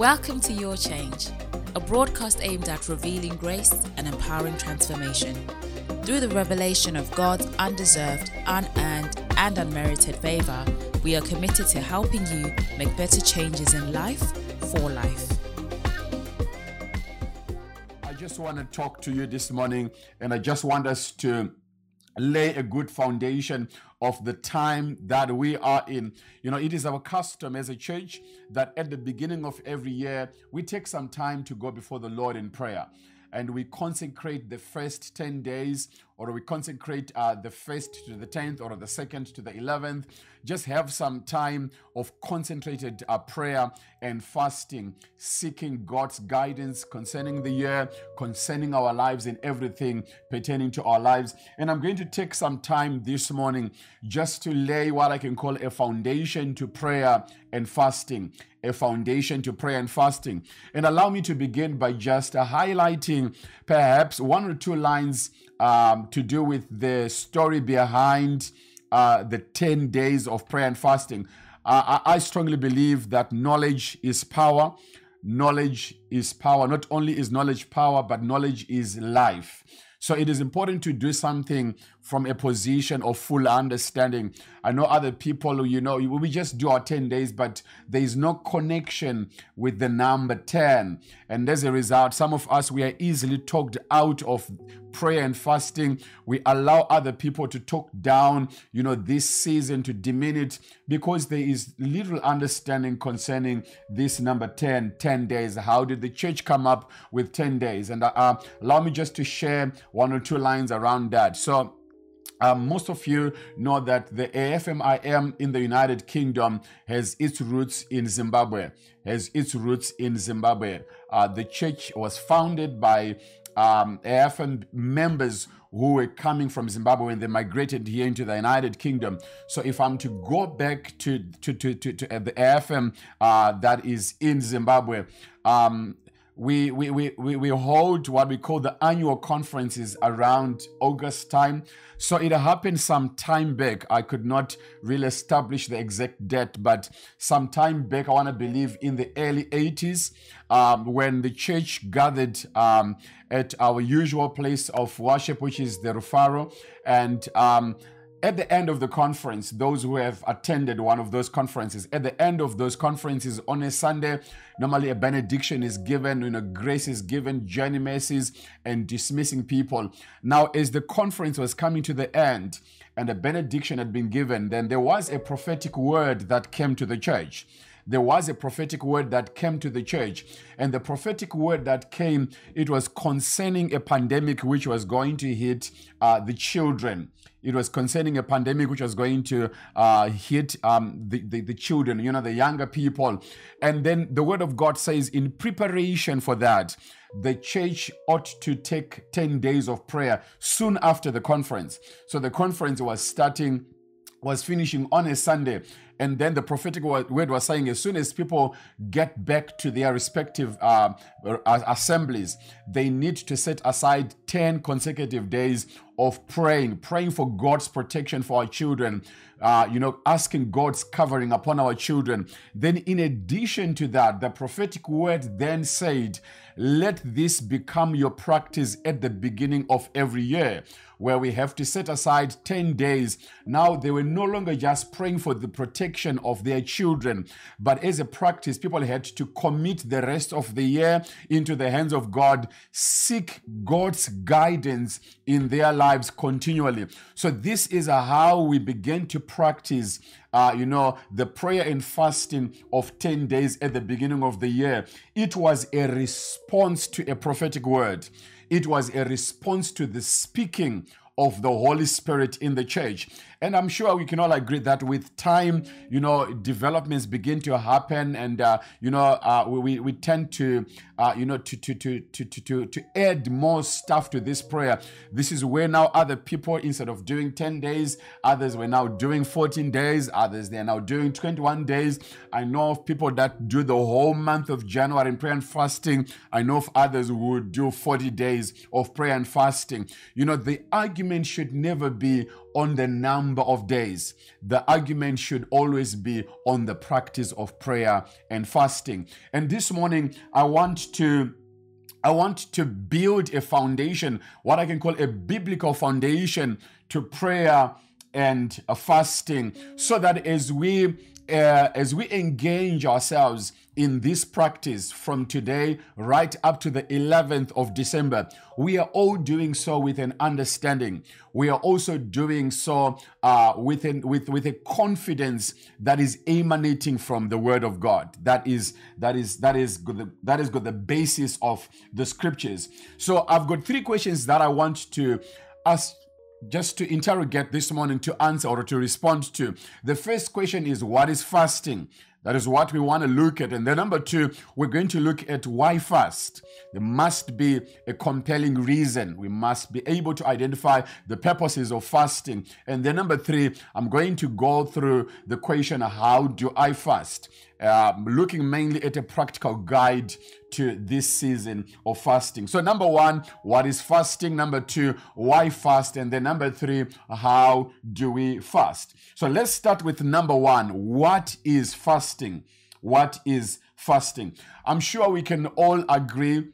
Welcome to Your Change, a broadcast aimed at revealing grace and empowering transformation. Through the revelation of God's undeserved, unearned, and unmerited favor, we are committed to helping you make better changes in life for life. I just want to talk to you this morning, and I just want us to lay a good foundation of the time that we are in. You know, it is our custom as a church that at the beginning of every year, we take some time to go before the Lord in prayer and we consecrate the first 10 days or we consecrate uh, the first to the 10th or the second to the 11th just have some time of concentrated uh, prayer and fasting seeking god's guidance concerning the year concerning our lives and everything pertaining to our lives. And i'm going to take some time this morning just to lay what i can call a foundation to prayer and fasting a foundation to prayer and fasting. And allow me to begin by just uh, highlighting perhaps one or two lines um, to do with the story behind uh, the 10 days of prayer and fasting. Uh, I, I strongly believe that knowledge is power. Knowledge is power. Not only is knowledge power, but knowledge is life. So it is important to do something from a position of full understanding. I know other people, you know, we just do our 10 days, but there is no connection with the number 10. And as a result, some of us, we are easily talked out of prayer and fasting. We allow other people to talk down, you know, this season to diminish because there is little understanding concerning this number 10, 10 days. How did the church come up with 10 days? And uh, allow me just to share one or two lines around that. So, um, most of you know that the AFMIM in the United Kingdom has its roots in Zimbabwe. Has its roots in Zimbabwe. Uh, the church was founded by um, AFM members who were coming from Zimbabwe when they migrated here into the United Kingdom. So if I'm to go back to to to to, to the AFM uh, that is in Zimbabwe, um, we, we, we, we hold what we call the annual conferences around August time. So it happened some time back. I could not really establish the exact date, but some time back, I want to believe in the early 80s, um, when the church gathered um, at our usual place of worship, which is the Rufaro. And um, at the end of the conference, those who have attended one of those conferences, at the end of those conferences on a Sunday, normally a benediction is given, you know, grace is given, journey mercies, and dismissing people. Now, as the conference was coming to the end and a benediction had been given, then there was a prophetic word that came to the church there was a prophetic word that came to the church. And the prophetic word that came, it was concerning a pandemic which was going to hit uh, the children. It was concerning a pandemic which was going to uh, hit um, the, the, the children, you know, the younger people. And then the word of God says, in preparation for that, the church ought to take 10 days of prayer soon after the conference. So the conference was starting was finishing on a Sunday. And then the prophetic word was saying, as soon as people get back to their respective uh, assemblies, they need to set aside 10 consecutive days of praying, praying for God's protection for our children, uh, you know, asking God's covering upon our children. Then, in addition to that, the prophetic word then said, Let this become your practice at the beginning of every year where we have to set aside 10 days. Now they were no longer just praying for the protection of their children, but as a practice, people had to commit the rest of the year into the hands of God, seek God's guidance in their lives continually. So this is how we begin to practice uh, you know, the prayer and fasting of 10 days at the beginning of the year. It was a response to a prophetic word. It was a response to the speaking of the Holy Spirit in the church. And I'm sure we can all agree that with time, you know, developments begin to happen, and uh, you know, uh, we we tend to, uh, you know, to to to to to to add more stuff to this prayer. This is where now other people, instead of doing 10 days, others were now doing 14 days. Others they are now doing 21 days. I know of people that do the whole month of January in prayer and fasting. I know of others who would do 40 days of prayer and fasting. You know, the argument argument should never be on the number of days. The argument should always be on the practice of prayer and fasting. And this morning, I want to I want to build a foundation, what I can call a biblical foundation to prayer and uh, fasting, so that as we uh, as we engage ourselves in this practice from today right up to the 11th of December, we are all doing so with an understanding. We are also doing so uh, with, an, with, with a confidence that is emanating from the Word of God. That is that is that is good, that is good the basis of the Scriptures. So I've got three questions that I want to ask just to interrogate this morning to answer or to respond to. The first question is what is fasting? That is what we want to look at. And then, number two, we're going to look at why fast. There must be a compelling reason. We must be able to identify the purposes of fasting. And then, number three, I'm going to go through the question how do I fast? Um, looking mainly at a practical guide to this season of fasting. So, number one, what is fasting? Number two, why fast? And then number three, how do we fast? So, let's start with number one. What is fasting? What is fasting? I'm sure we can all agree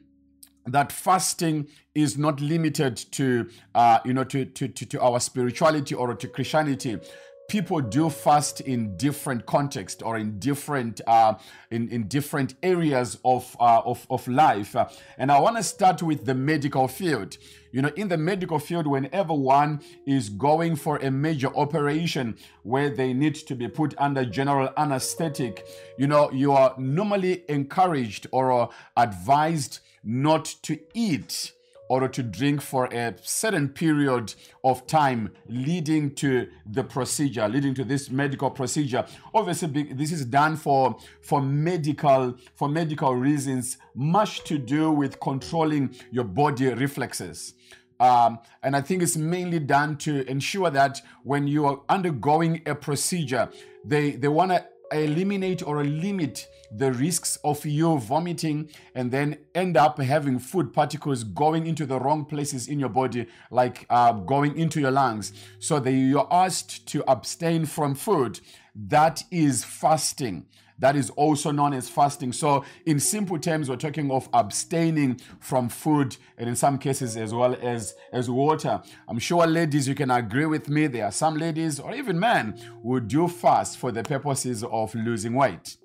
that fasting is not limited to uh, you know to, to, to, to our spirituality or to christianity people do fast in different contexts or in different uh, in, in different areas of, uh, of, of life. Uh, and i want to start with the medical field. You know in the medical field whenever one is going for a major operation where they need to be put under general anesthetic you know you are normally encouraged or advised not to eat or to drink for a certain period of time leading to the procedure leading to this medical procedure. Obviously this is done for for medical for medical reasons much to do with controlling your body reflexes. Um, and I think it's mainly done to ensure that when you are undergoing a procedure, they, they want to eliminate or limit the risks of you vomiting and then end up having food particles going into the wrong places in your body, like uh, going into your lungs. So that you're asked to abstain from food. That is fasting that is also known as fasting. So, in simple terms, we're talking of abstaining from food and in some cases as well as, as water. I'm sure, ladies, you can agree with me. There are some ladies or even men who do fast for the purposes of losing weight.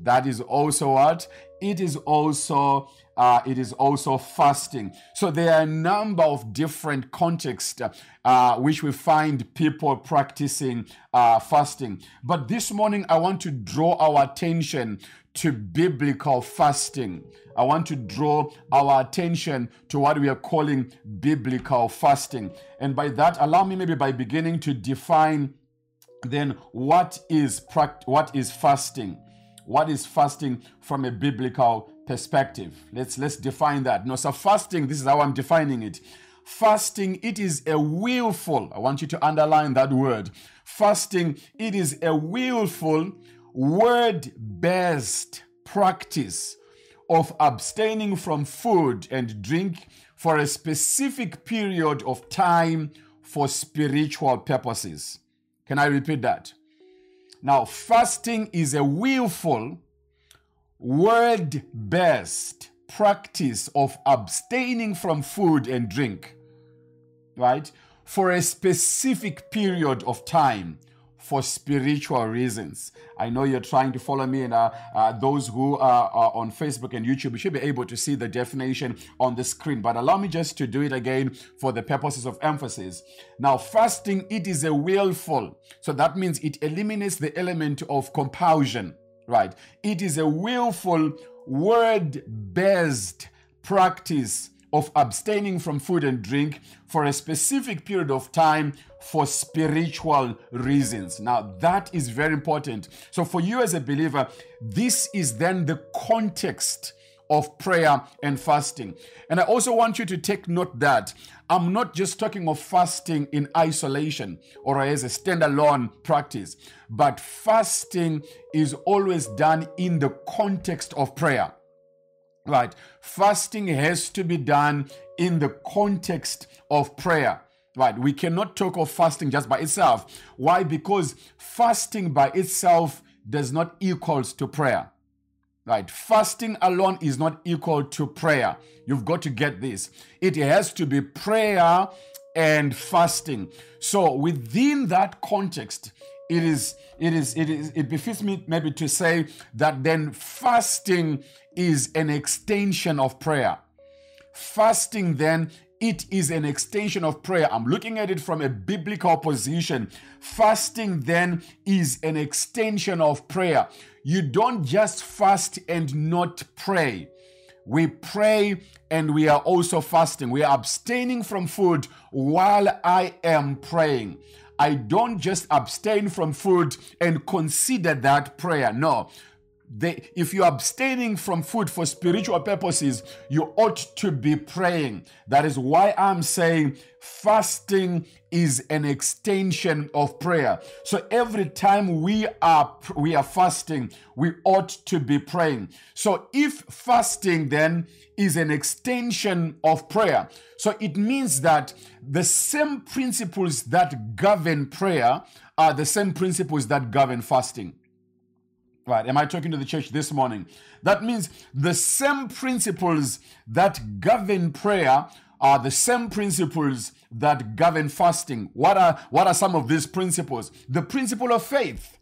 That is also what? It is also uh, it is also fasting. So there are a number of different contexts uh, which we find people practicing uh, fasting. But this morning, I want to draw our attention to biblical fasting. I want to draw our attention to what we are calling biblical fasting. And by that, allow me maybe by beginning to define then what is what is fasting what is fasting from a biblical perspective. Let's let's define that. No so fasting this is how i'm defining it. Fasting it is a willful i want you to underline that word. Fasting it is a willful word based practice of abstaining from food and drink for a specific period of time for spiritual purposes. Can i repeat that? Now, fasting is a willful, word best practice of abstaining from food and drink, right? For a specific period of time for spiritual reasons. I know you're trying to follow me, and uh, uh, those who are, are, on Facebook and YouTube, should be able to see the definition on the screen. But allow me just to do it again for the purposes of emphasis. Now, fasting, it is a willful. So that means it eliminates the element of compulsion, right? It is a willful, word based practice of abstaining from food and drink for a specific period of time for spiritual reasons. Now, that is very important. So, for you as a believer, this is then the context of prayer and fasting. And I also want you to take note that I'm not just talking of fasting in isolation or as a standalone practice, but fasting is always done in the context of prayer. Right. Fasting has to be done in the context of prayer. Right, we cannot talk of fasting just by itself. Why? Because fasting by itself does not equals to prayer. Right, fasting alone is not equal to prayer. You've got to get this. It has to be prayer and fasting. So within that context, it is it is it is it befits me maybe to say that then fasting is an extension of prayer. Fasting then it is an extension of prayer. I'm looking at it from a biblical position. Fasting then is an extension of prayer. You don't just fast and not pray. We pray and we are also fasting. We are abstaining from food while I am praying. I don't just abstain from food and consider that prayer. No, they, if you're abstaining from food for spiritual purposes, you ought to be praying. That is why I'm saying fasting is an extension of prayer. So every time we are we are fasting, we ought to be praying. So if fasting then is an extension of prayer, so it means that the same principles that govern prayer are the same principles that govern fasting. Right. Am I talking to the church this morning? That means the same principles that govern prayer are the same principles that govern fasting. What are what are some of these principles? The principle of faith.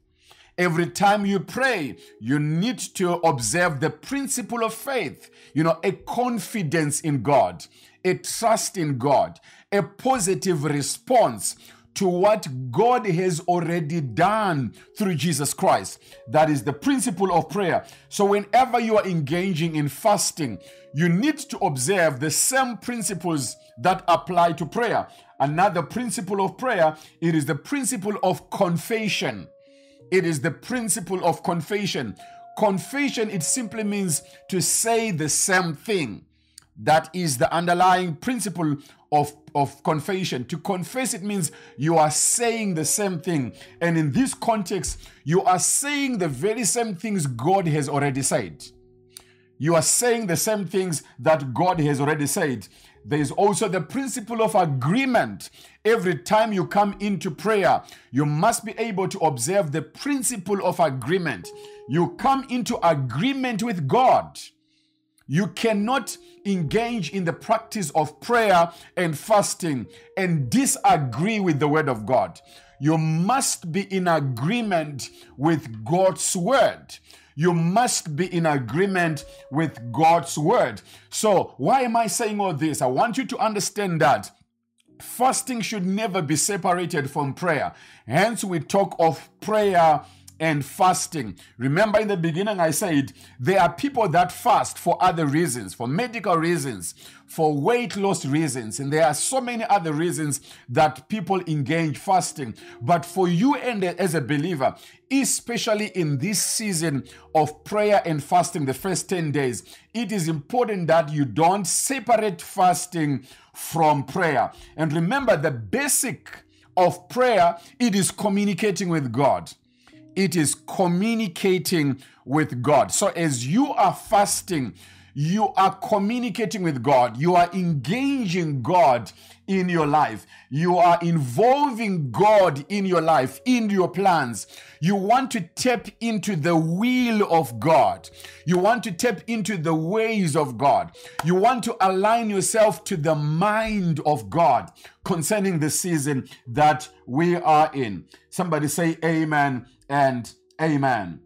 Every time you pray, you need to observe the principle of faith. You know, a confidence in God, a trust in God, a positive response to what God has already done through Jesus Christ. That is the principle of prayer. So, whenever you are engaging in fasting, you need to observe the same principles that apply to prayer. Another principle of prayer, it is the principle of confession. It is the principle of confession. Confession, it simply means to say the same thing. That is the underlying principle of, of confession. To confess, it means you are saying the same thing. And in this context, you are saying the very same things God has already said. You are saying the same things that God has already said. There is also the principle of agreement. Every time you come into prayer, you must be able to observe the principle of agreement. You come into agreement with God. You cannot engage in the practice of prayer and fasting and disagree with the word of God. You must be in agreement with God's word. You must be in agreement with God's word. So, why am I saying all this? I want you to understand that fasting should never be separated from prayer. Hence, we talk of prayer and fasting. Remember in the beginning, I said there are people that fast for other reasons, for medical reasons, for weight loss reasons, and there are so many other reasons that people engage fasting. But for you and as a believer, especially in this season of prayer and fasting, the first 10 days, it is important that you don't separate fasting from prayer. And remember, the basic of prayer, it is communicating with God it is communicating with God. So as you are fasting, you are communicating with God. You are engaging God in your life. You are involving God in your life, in your plans. You want to tap into the will of God. You want to tap into the ways of God. You want to align yourself to the mind of God concerning the season that we are in. Somebody say amen and amen.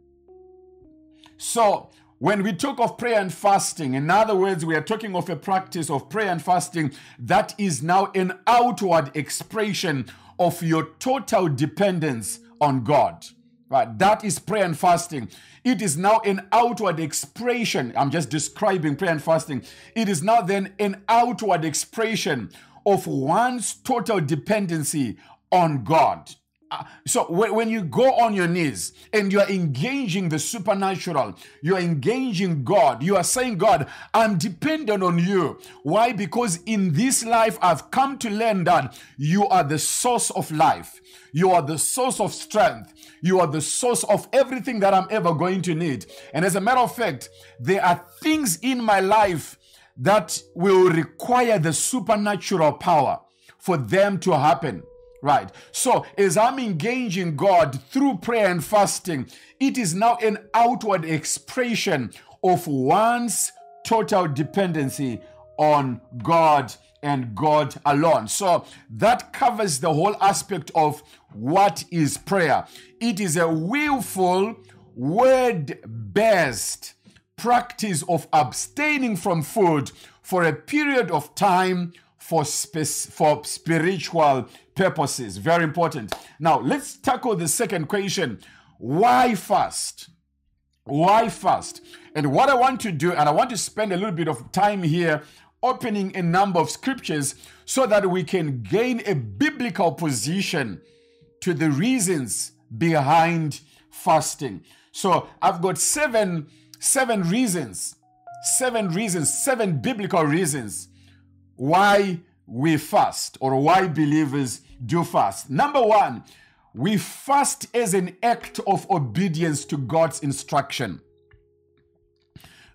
So, when we talk of prayer and fasting, in other words, we are talking of a practice of prayer and fasting that is now an outward expression of your total dependence on God. Right? That is prayer and fasting. It is now an outward expression. I'm just describing prayer and fasting. It is now then an outward expression of one's total dependency on God. Uh, so when you go on your knees and you are engaging the supernatural, you are engaging God, you are saying, God, I'm dependent on you. Why? Because in this life, I've come to learn that you are the source of life. You are the source of strength. You are the source of everything that I'm ever going to need. And as a matter of fact, there are things in my life that will require the supernatural power for them to happen. Right. So, as I'm engaging God through prayer and fasting, it is now an outward expression of one's total dependency on God and God alone. So, that covers the whole aspect of what is prayer. It is a willful, word based practice of abstaining from food for a period of time for, for spiritual purposes. Very important. Now, let's tackle the second question why fast? Why fast? And what I want to do, and I want to spend a little bit of time here opening a number of scriptures so that we can gain a biblical position to the reasons behind fasting. So I've got seven seven reasons, seven reasons, seven biblical reasons why we fast or why believers do fast. Number one, we fast as an act of obedience to God's instruction.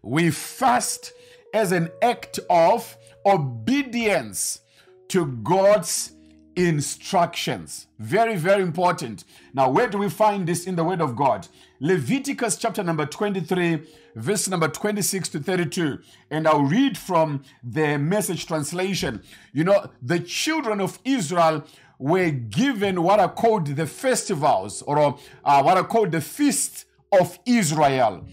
We fast as an act of obedience to God's instructions. Very, very important. Now, where do we find this in the Word of God? Leviticus chapter number 23, verse number 26 to 32. And I'll read from the message translation. You know, the children of Israel were given what are called the festivals or uh, what are called the feasts of Israel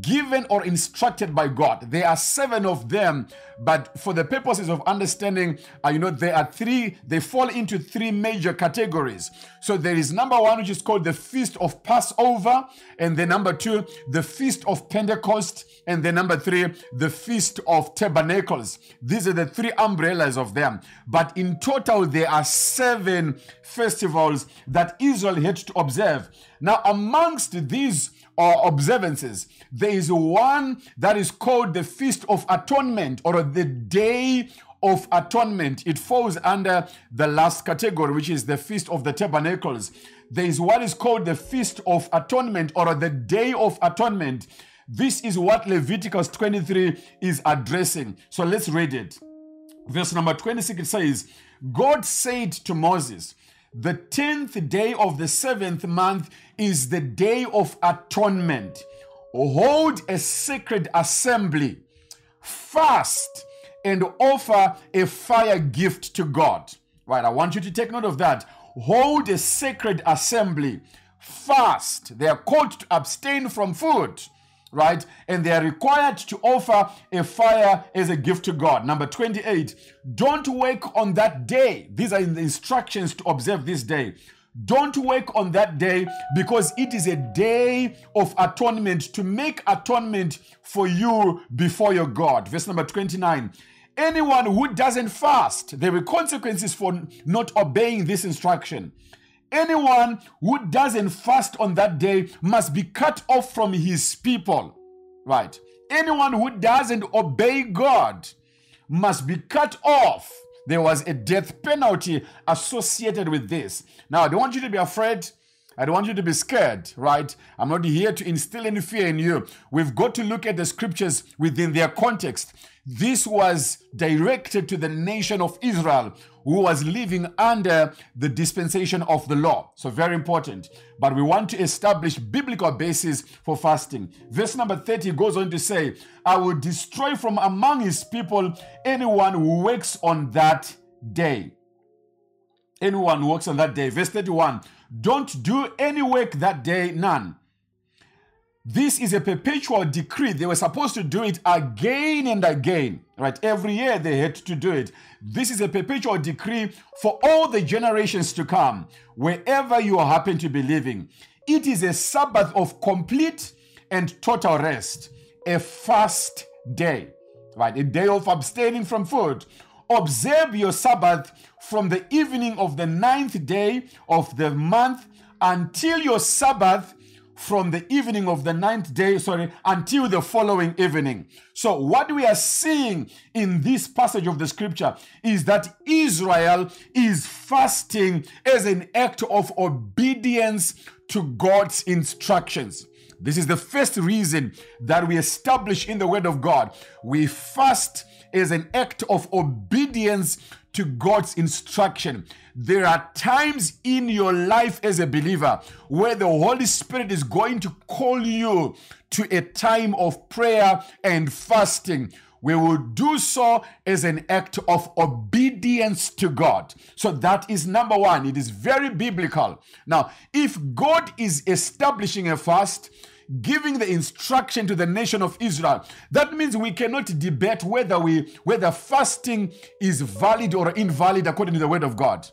given or instructed by God. There are seven of them, but for the purposes of understanding, uh, you know, there are three, they fall into three major categories. So there is number one, which is called the Feast of Passover, and then number two, the Feast of Pentecost, and then number three, the Feast of Tabernacles. These are the three umbrellas of them. But in total, there are seven festivals that Israel had to observe. Now, amongst these or observances. There is one that is called the Feast of Atonement or the Day of Atonement. It falls under the last category, which is the Feast of the Tabernacles. There is what is called the Feast of Atonement or the Day of Atonement. This is what Leviticus 23 is addressing. So let's read it. Verse number 26 it says, God said to Moses, the 10th day of the seventh month is the day of atonement. Hold a sacred assembly, fast, and offer a fire gift to God. Right, I want you to take note of that. Hold a sacred assembly, fast. They are called to abstain from food right? And they are required to offer a fire as a gift to God. Number 28, don't work on that day. These are the instructions to observe this day. Don't work on that day because it is a day of atonement to make atonement for you before your God. Verse number 29. Anyone who doesn't fast, there will consequences for not obeying this instruction. Anyone who doesn't fast on that day must be cut off from his people. Right? Anyone who doesn't obey God must be cut off. There was a death penalty associated with this. Now, I don't want you to be afraid. I don't want you to be scared, right? I'm not here to instill any fear in you. We've got to look at the scriptures within their context. This was directed to the nation of Israel who was living under the dispensation of the law. So, very important. But we want to establish biblical basis for fasting. Verse number 30 goes on to say, I will destroy from among his people anyone who works on that day. Anyone who works on that day. Verse 31 Don't do any work that day, none. This is a perpetual decree. They were supposed to do it again and again, right? Every year they had to do it. This is a perpetual decree for all the generations to come, wherever you happen to be living. It is a Sabbath of complete and total rest, a fast day, right? A day of abstaining from food. Observe your Sabbath from the evening of the ninth day of the month until your Sabbath from the evening of the ninth day, sorry, until the following evening. So, what we are seeing in this passage of the scripture is that Israel is fasting as an act of obedience to God's instructions. This is the first reason that we establish in the Word of God. We fast as an act of obedience to God's instruction. There are times in your life as a believer where the Holy Spirit is going to call you to a time of prayer and fasting we will do so as an act of obedience to God. So that is number one. It is very biblical. Now, if God is establishing a fast, giving the instruction to the nation of Israel, that means we cannot debate whether we whether fasting is valid or invalid according to the word of God.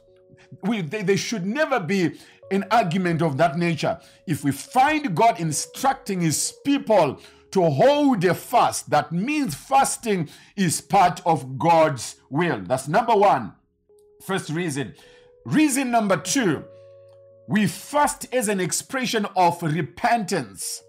We, they, they should never be an argument of that nature. If we find God instructing his people to hold a fast. That means fasting is part of God's will. That's number one. First reason. Reason number two, we fast as an expression of repentance.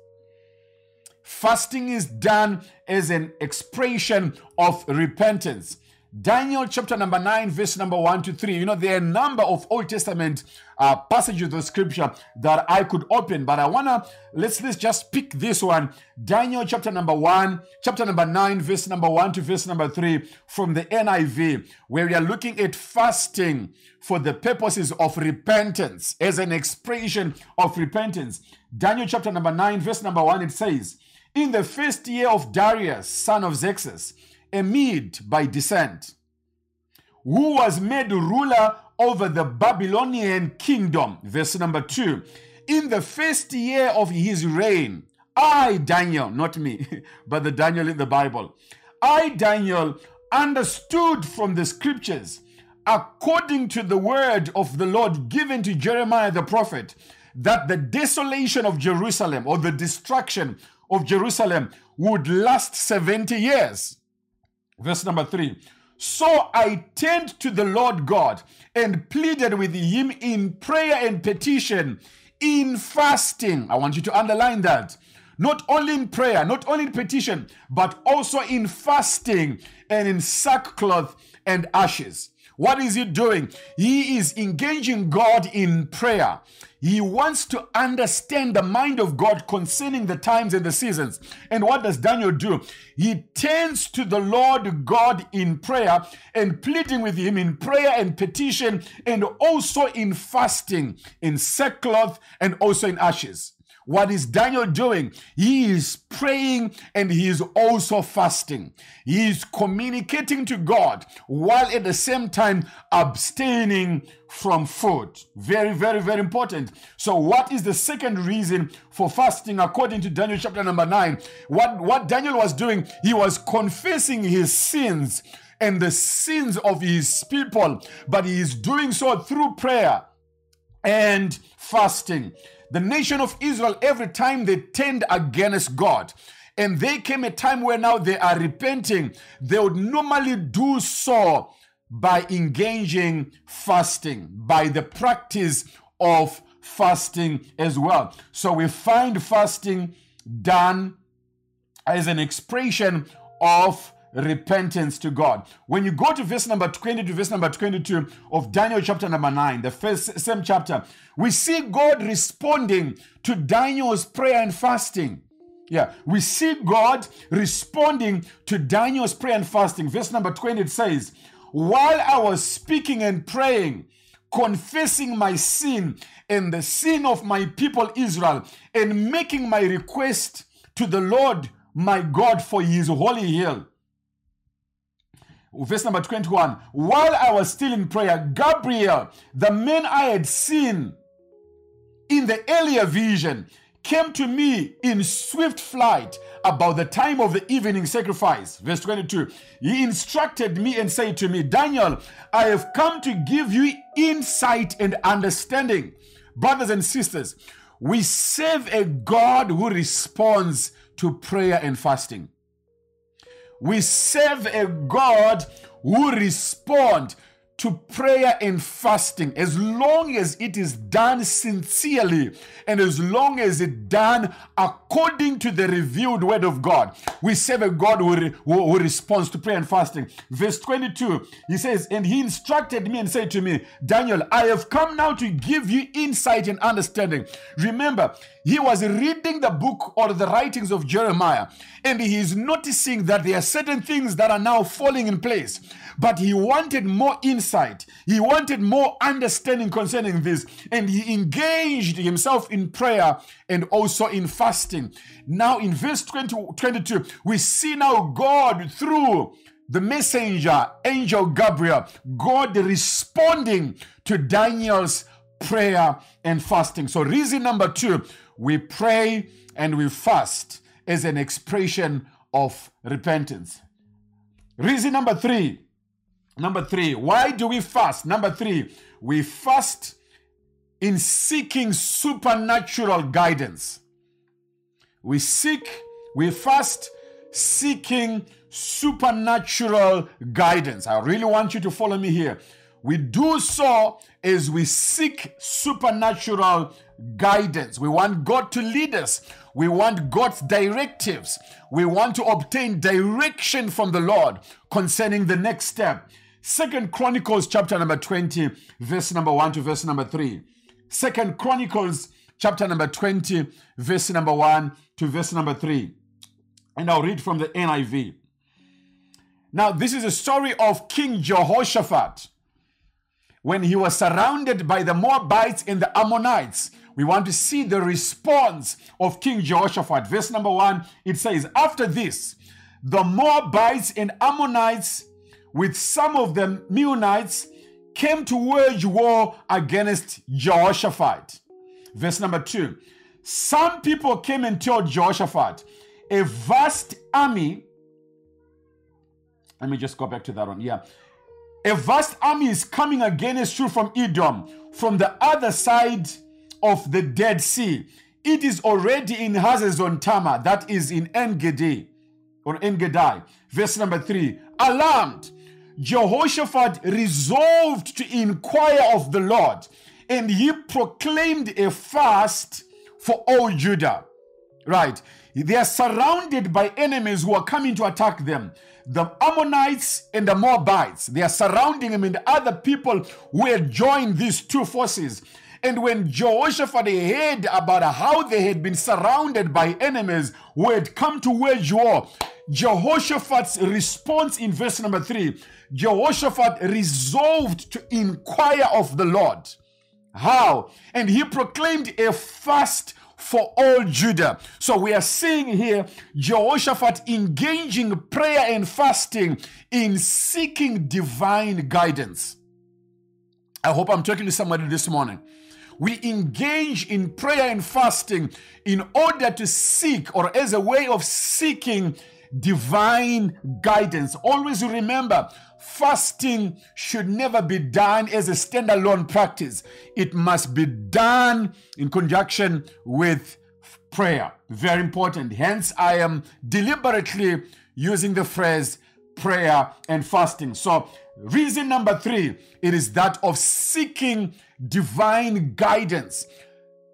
Fasting is done as an expression of repentance. Daniel chapter number 9, verse number 1 to 3. You know, there are a number of Old Testament uh, passages of scripture that I could open, but I want to, let's, let's just pick this one. Daniel chapter number 1, chapter number 9, verse number 1 to verse number 3 from the NIV, where we are looking at fasting for the purposes of repentance as an expression of repentance. Daniel chapter number 9, verse number 1, it says, In the first year of Darius, son of Xerxes, a Mede by descent, who was made ruler over the Babylonian kingdom. Verse number two. In the first year of his reign, I, Daniel, not me, but the Daniel in the Bible, I, Daniel, understood from the scriptures, according to the word of the Lord given to Jeremiah the prophet, that the desolation of Jerusalem or the destruction of Jerusalem would last 70 years. Verse number three. So I turned to the Lord God and pleaded with him in prayer and petition, in fasting. I want you to underline that. Not only in prayer, not only in petition, but also in fasting and in sackcloth and ashes. What is he doing? He is engaging God in prayer. He wants to understand the mind of God concerning the times and the seasons. And what does Daniel do? He turns to the Lord God in prayer and pleading with him in prayer and petition and also in fasting, in sackcloth and also in ashes. What is Daniel doing? He is praying and he is also fasting. He is communicating to God while at the same time abstaining from food. Very, very, very important. So, what is the second reason for fasting according to Daniel chapter number 9? What, what Daniel was doing, he was confessing his sins and the sins of his people, but he is doing so through prayer and fasting the nation of Israel, every time they turned against God, and there came a time where now they are repenting, they would normally do so by engaging fasting, by the practice of fasting as well. So we find fasting done as an expression of repentance to God. When you go to verse number 20 to verse number 22 of Daniel chapter number 9, the first same chapter, we see God responding to Daniel's prayer and fasting. Yeah, we see God responding to Daniel's prayer and fasting. Verse number 20 it says, While I was speaking and praying, confessing my sin and the sin of my people Israel, and making my request to the Lord my God for his holy hill verse number 21 while i was still in prayer gabriel the man i had seen in the earlier vision came to me in swift flight about the time of the evening sacrifice. Verse 22 he instructed me and said to me daniel i have come to give you insight and understanding. Brothers and sisters we serve a god who responds to prayer and fasting we serve a God who responds to prayer and fasting as long as it is done sincerely and as long as it done according to the revealed word of God. We serve a God who, re, who, responds to prayer and fasting. Verse 22, he says, And he instructed me and said to me, Daniel, I have come now to give you insight and understanding. Remember, he was reading the book or the writings of Jeremiah and he is noticing that there are certain things that are now falling in place but he wanted more insight. He wanted more understanding concerning this. And he engaged himself in prayer and also in fasting. Now, in verse 20, 22, we see now God through the messenger, angel Gabriel, God responding to Daniel's prayer and fasting. So, reason number two, we pray and we fast as an expression of repentance. Reason number three, number three, why do we fast? Number three, we fast in seeking supernatural guidance. We seek, we fast seeking supernatural guidance. I really want you to follow me here. We do so as we seek supernatural guidance. We want God to lead us. We want God's directives. We want to obtain direction from the Lord concerning the next step. Second Chronicles chapter number 20, verse number 1 to verse number 3. Second Chronicles chapter number 20, verse number 1 to verse number 3. And I'll read from the NIV. Now, this is a story of King Jehoshaphat when he was surrounded by the Moabites and the Ammonites. We want to see the response of King Jehoshaphat. Verse number one, it says, After this, the Moabites and Ammonites, with some of the Meunites, came to wage war against Jehoshaphat. Verse number two, some people came and told Jehoshaphat, a vast army let me just go back to that one. Yeah. A vast army is coming against you from Edom, from the other side of the Dead Sea. It is already in Hazezon Tamar, that is in Engedi or Engedi. Verse number three. Alarmed, Jehoshaphat resolved to inquire of the Lord, and he proclaimed a fast for all Judah. Right. They are surrounded by enemies who are coming to attack them the Ammonites and the Moabites. They are surrounding him and other people who had joined these two forces. And when Jehoshaphat heard about how they had been surrounded by enemies who had come to wage war, Jehoshaphat's response in verse number three Jehoshaphat resolved to inquire of the Lord. How? And he proclaimed a fast for all Judah. So we are seeing here Jehoshaphat engaging prayer and fasting in seeking divine guidance. I hope I'm talking to somebody this morning. We engage in prayer and fasting in order to seek or as a way of seeking divine guidance. Always remember, fasting should never be done as a standalone practice. It must be done in conjunction with prayer. Very important. Hence, I am deliberately using the phrase prayer and fasting. So, reason number three, it is that of seeking divine guidance.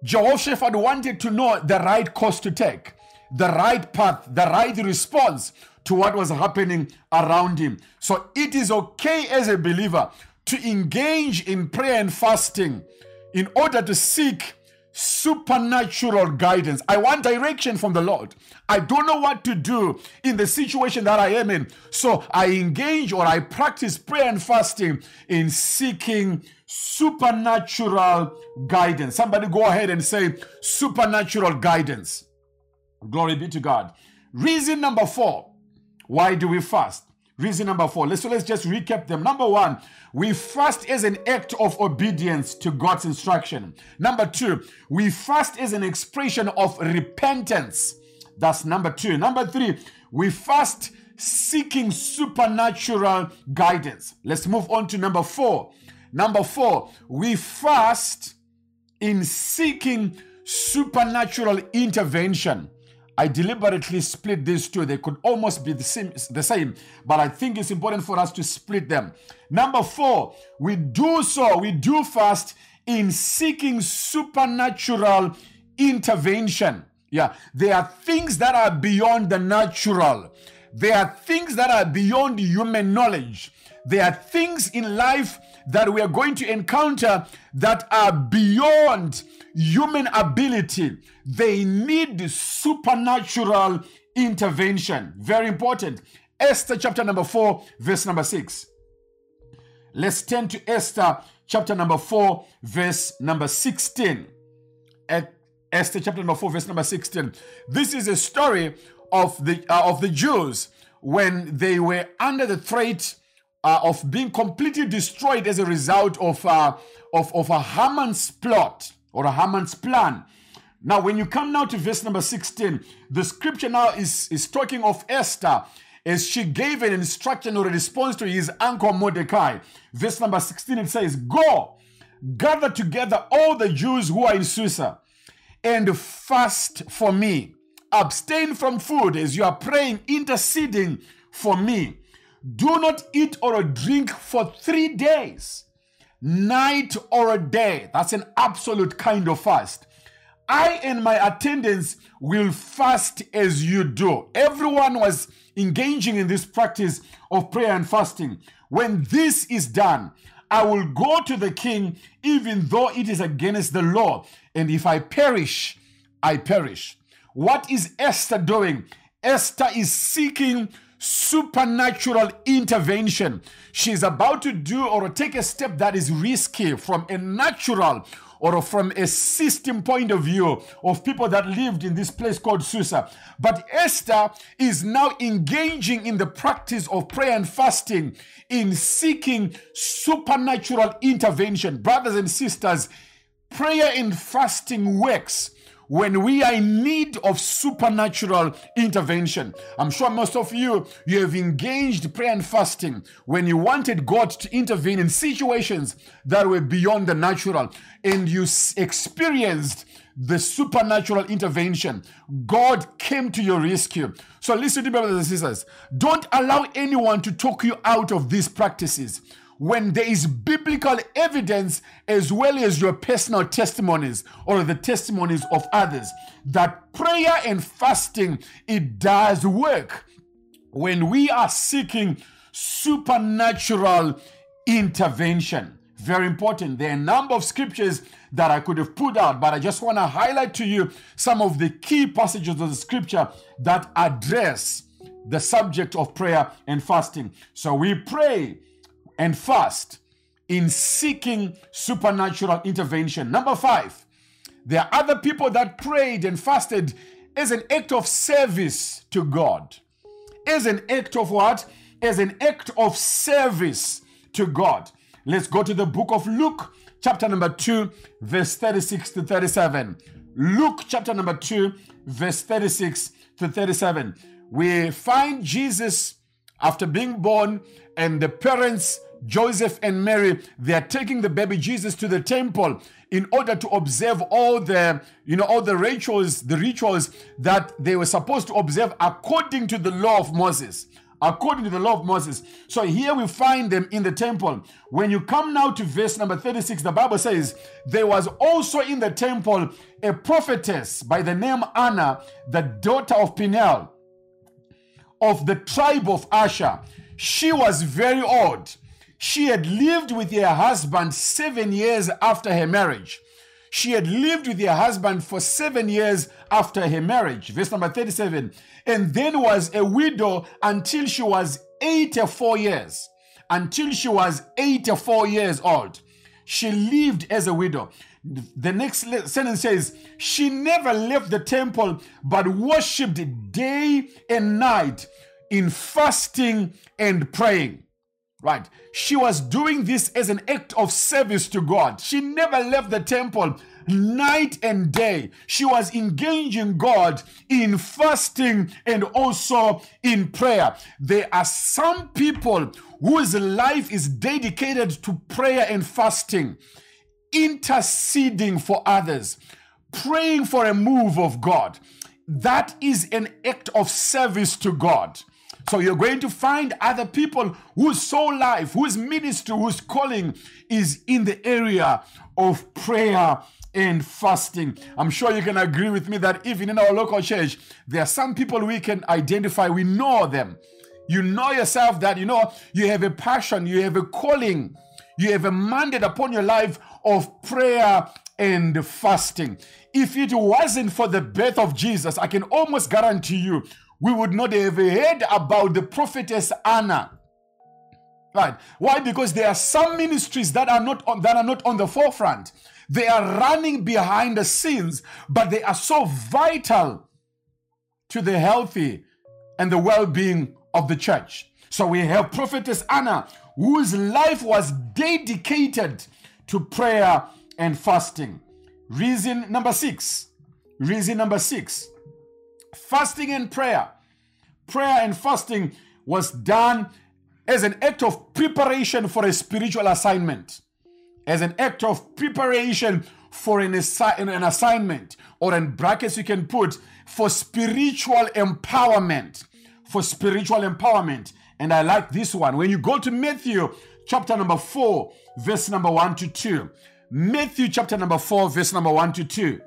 Jehoshaphat wanted to know the right course to take, the right path, the right response to what was happening around him. So it is okay as a believer to engage in prayer and fasting in order to seek supernatural guidance. I want direction from the Lord. I don't know what to do in the situation that I am in. So I engage or I practice prayer and fasting in seeking supernatural guidance. Somebody go ahead and say supernatural guidance. Glory be to God. Reason number four why do we fast? Reason number four. Let's, so let's just recap them. Number one, we fast as an act of obedience to God's instruction. Number two, we fast as an expression of repentance. That's number two. Number three, we fast seeking supernatural guidance. Let's move on to number four. Number four, we fast in seeking supernatural intervention. I deliberately split these two. They could almost be the same, the same, but I think it's important for us to split them. Number four, we do so, we do fast in seeking supernatural intervention. Yeah, there are things that are beyond the natural. There are things that are beyond human knowledge. There are things in life that we are going to encounter that are beyond human ability. They need supernatural intervention. Very important. Esther chapter number 4, verse number 6. Let's turn to Esther chapter number 4, verse number 16. At Esther chapter number 4, verse number 16. This is a story of the uh, of the Jews when they were under the threat uh, of being completely destroyed as a result of, uh, of, of a Haman's plot or a Haman's plan. Now, when you come now to verse number 16, the scripture now is, is talking of Esther as she gave an instruction or a response to his uncle Mordecai. Verse number 16, it says, Go, gather together all the Jews who are in Susa and fast for me. Abstain from food as you are praying, interceding for me. Do not eat or drink for three days, night or a day. That's an absolute kind of fast. I and my attendants will fast as you do. Everyone was engaging in this practice of prayer and fasting. When this is done, I will go to the king, even though it is against the law. And if I perish, I perish. What is Esther doing? Esther is seeking supernatural intervention. She's about to do or take a step that is risky from a natural or from a system point of view of people that lived in this place called Susa. But Esther is now engaging in the practice of prayer and fasting in seeking supernatural intervention. Brothers and sisters, prayer and fasting works when we are in need of supernatural intervention. I'm sure most of you, you have engaged prayer and fasting when you wanted God to intervene in situations that were beyond the natural and you experienced the supernatural intervention. God came to your rescue. So listen to me, brothers and sisters. Don't allow anyone to talk you out of these practices when there is biblical evidence as well as your personal testimonies or the testimonies of others that prayer and fasting it does work. When we are seeking supernatural intervention very important. There are a number of scriptures that i could have put out but i just want to highlight to you some of the key passages of the scripture that address the subject of prayer and fasting. So we pray and fast in seeking supernatural intervention. Number five, there are other people that prayed and fasted as an act of service to God. As an act of what? As an act of service to God. Let's go to the book of Luke, chapter number 2, verse 36 to 37. Luke, chapter number 2, verse 36 to 37. We find Jesus after being born and the parents Joseph and Mary, they are taking the baby Jesus to the temple in order to observe all the, you know, all the rituals, the rituals that they were supposed to observe according to the law of Moses. According to the law of Moses. So here we find them in the temple. When you come now to verse number 36, the Bible says, There was also in the temple a prophetess by the name Anna, the daughter of Penuel, of the tribe of Asher. She was very old she had lived with her husband seven years after her marriage. She had lived with her husband for seven years after her marriage. Verse number 37. And then was a widow until she was 84 years. Until she was 84 years old. She lived as a widow. The next sentence says, She never left the temple but worshipped day and night in fasting and praying. Right. She was doing this as an act of service to God. She never left the temple night and day. She was engaging God in fasting and also in prayer. There are some people whose life is dedicated to prayer and fasting, interceding for others, praying for a move of God. That is an act of service to God. So you're going to find other people whose soul life, whose ministry, whose calling is in the area of prayer and fasting. I'm sure you can agree with me that even in our local church, there are some people we can identify, we know them. You know yourself that you know you have a passion, you have a calling, you have a mandate upon your life of prayer and fasting. If it wasn't for the birth of Jesus, I can almost guarantee you we would not have heard about the prophetess Anna. Right? Why? Because there are some ministries that are not on, that are not on the forefront. They are running behind the scenes, but they are so vital to the healthy and the well-being of the church. So we have prophetess Anna, whose life was dedicated to prayer and fasting. Reason number six. Reason number six. Fasting and prayer. Prayer and fasting was done as an act of preparation for a spiritual assignment, as an act of preparation for an, assi- an assignment, or in brackets you can put for spiritual empowerment. For spiritual empowerment. And I like this one. When you go to Matthew chapter number 4, verse number 1 to 2. Matthew chapter number 4, verse number 1 to 2.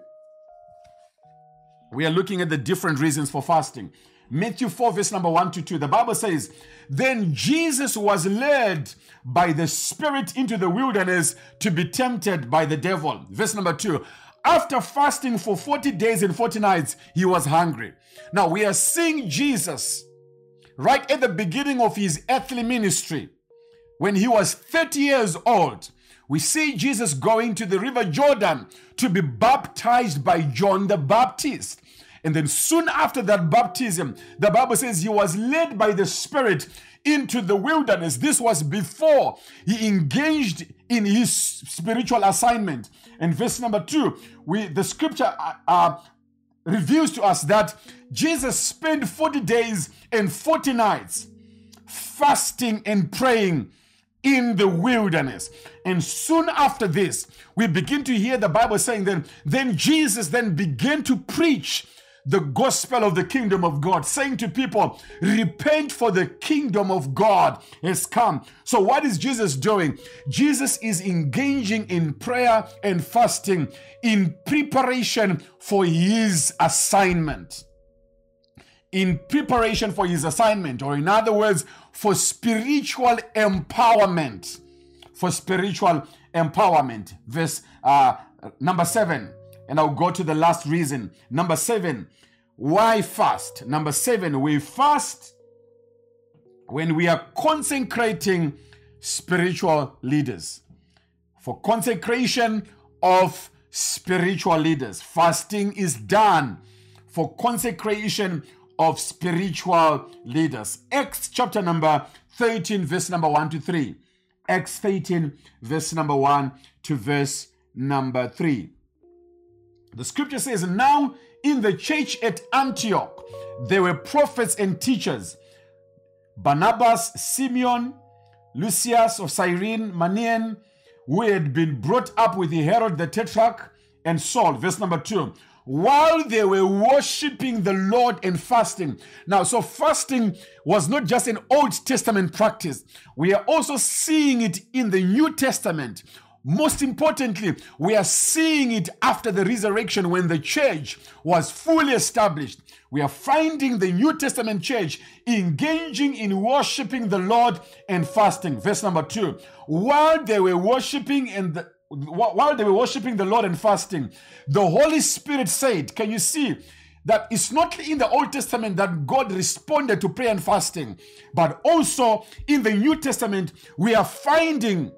We are looking at the different reasons for fasting. Matthew 4, verse number 1 to 2. The Bible says, Then Jesus was led by the Spirit into the wilderness to be tempted by the devil. Verse number 2. After fasting for 40 days and 40 nights, he was hungry. Now we are seeing Jesus right at the beginning of his earthly ministry. When he was 30 years old, we see Jesus going to the river Jordan to be baptized by John the Baptist. And then soon after that baptism, the Bible says he was led by the Spirit into the wilderness. This was before he engaged in his spiritual assignment. And verse number two, we the scripture uh, uh, reveals to us that Jesus spent 40 days and 40 nights fasting and praying in the wilderness. And soon after this, we begin to hear the Bible saying then, then Jesus then began to preach the gospel of the kingdom of God, saying to people, Repent for the kingdom of God has come. So, what is Jesus doing? Jesus is engaging in prayer and fasting in preparation for his assignment. In preparation for his assignment, or in other words, for spiritual empowerment. For spiritual empowerment. Verse uh, number seven. And I'll go to the last reason. Number seven, why fast? Number seven, we fast when we are consecrating spiritual leaders. For consecration of spiritual leaders, fasting is done for consecration of spiritual leaders. Acts chapter number 13, verse number 1 to 3. Acts 13, verse number 1 to verse number 3. The scripture says, Now in the church at Antioch, there were prophets and teachers Barnabas, Simeon, Lucius of Cyrene, Manaen, who had been brought up with Herod the Tetrarch, and Saul. Verse number two. While they were worshiping the Lord and fasting. Now, so fasting was not just an Old Testament practice, we are also seeing it in the New Testament most importantly, we are seeing it after the resurrection when the church was fully established. We are finding the New Testament church engaging in worshiping the Lord and fasting. Verse number two. While they were worshiping and the, while they were worshiping the Lord and fasting, the Holy Spirit said, Can you see? that it's not in the Old Testament that God responded to prayer and fasting, but also in the New Testament, we are finding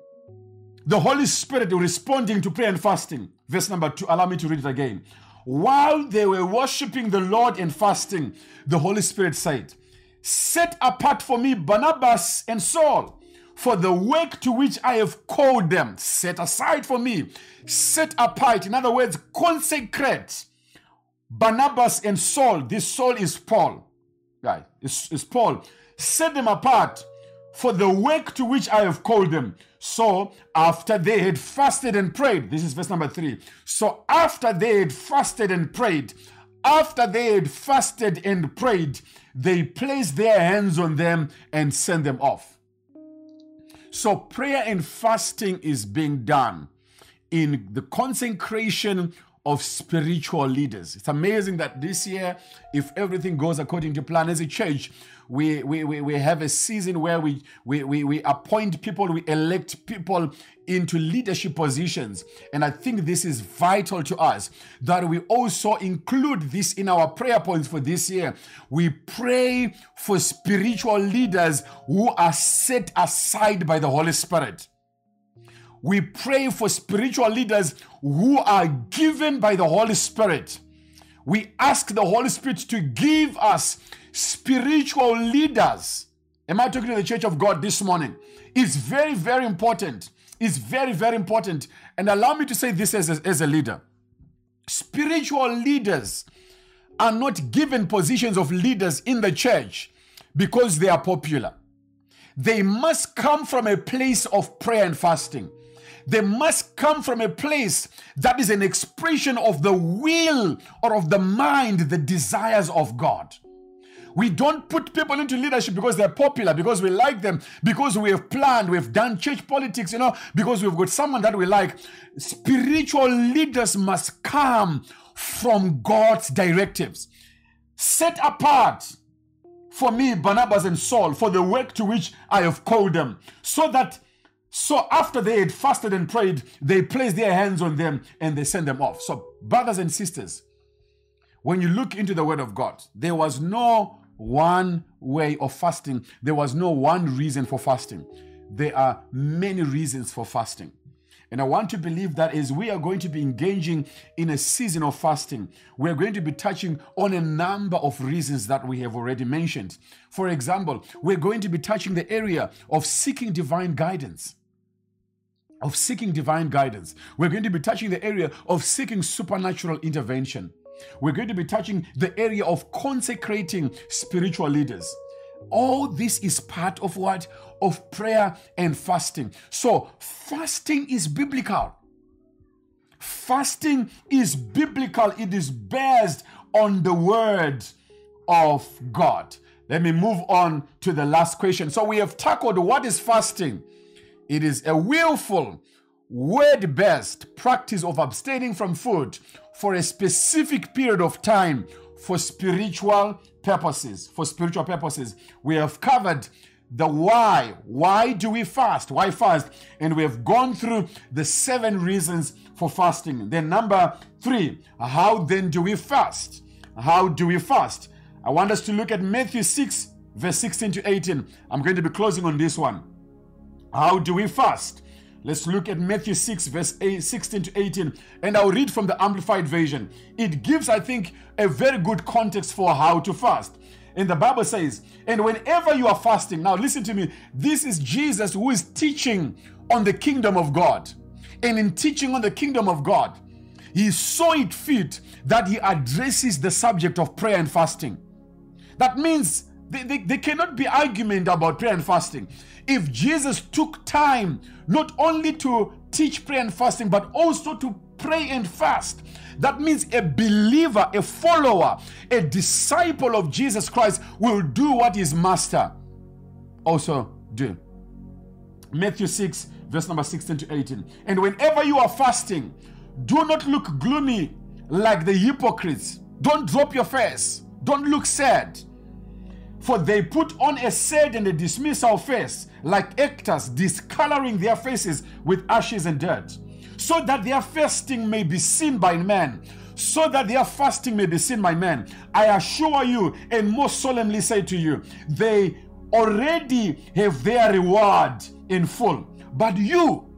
the Holy Spirit responding to prayer and fasting. Verse number two, allow me to read it again. While they were worshiping the Lord and fasting, the Holy Spirit said, Set apart for me Barnabas and Saul for the work to which I have called them. Set aside for me. Set apart. In other words, consecrate Barnabas and Saul. This Saul is Paul. Right? It's, it's Paul. Set them apart for the work to which I have called them. So, after they had fasted and prayed, this is verse number three. So, after they had fasted and prayed, after they had fasted and prayed, they placed their hands on them and sent them off. So, prayer and fasting is being done in the consecration of spiritual leaders. It's amazing that this year, if everything goes according to plan as a church, we, we, we, we have a season where we, we, we, we appoint people, we elect people into leadership positions. And I think this is vital to us that we also include this in our prayer points for this year. We pray for spiritual leaders who are set aside by the Holy Spirit. We pray for spiritual leaders who are given by the Holy Spirit. We ask the Holy Spirit to give us spiritual leaders. Am I talking to the church of God this morning? It's very, very important. It's very, very important. And allow me to say this as a, as a leader spiritual leaders are not given positions of leaders in the church because they are popular. They must come from a place of prayer and fasting. They must come from a place that is an expression of the will or of the mind, the desires of God. We don't put people into leadership because they're popular, because we like them, because we have planned, we've done church politics, you know, because we've got someone that we like. Spiritual leaders must come from God's directives. Set apart for me, Barnabas and Saul, for the work to which I have called them, so that so after they had fasted and prayed, they placed their hands on them and they sent them off. So, brothers and sisters, when you look into the Word of God, there was no one way of fasting. There was no one reason for fasting. There are many reasons for fasting. And I want to believe that as we are going to be engaging in a season of fasting, we're going to be touching on a number of reasons that we have already mentioned. For example, we're going to be touching the area of seeking divine guidance. Of seeking divine guidance. We're going to be touching the area of seeking supernatural intervention. We're going to be touching the area of consecrating spiritual leaders. All this is part of what? Of prayer and fasting. So, fasting is biblical. Fasting is biblical, it is based on the word of God. Let me move on to the last question. So, we have tackled what is fasting? It is a willful, word based practice of abstaining from food for a specific period of time for spiritual purposes. For spiritual purposes, we have covered the why. Why do we fast? Why fast? And we have gone through the seven reasons for fasting. Then, number three, how then do we fast? How do we fast? I want us to look at Matthew 6, verse 16 to 18. I'm going to be closing on this one. How do we fast? Let's look at Matthew 6, verse 8, 16 to 18, and I'll read from the Amplified Version. It gives, I think, a very good context for how to fast. And the Bible says, and whenever you are fasting, now listen to me, this is Jesus who is teaching on the kingdom of God. And in teaching on the kingdom of God, he saw it fit that he addresses the subject of prayer and fasting. That means there, cannot be argument about prayer and fasting if Jesus took time not only to teach prayer and fasting, but also to pray and fast, that means a believer, a follower, a disciple of Jesus Christ will do what his master also do. Matthew 6, verse number 16 to 18. And whenever you are fasting, do not look gloomy like the hypocrites. Don't drop your face. Don't look sad. For they put on a sad and a dismissal face, like actors discoloring their faces with ashes and dirt, so that their fasting may be seen by men. So that their fasting may be seen by men. I assure you, and most solemnly say to you, they already have their reward in full. But you,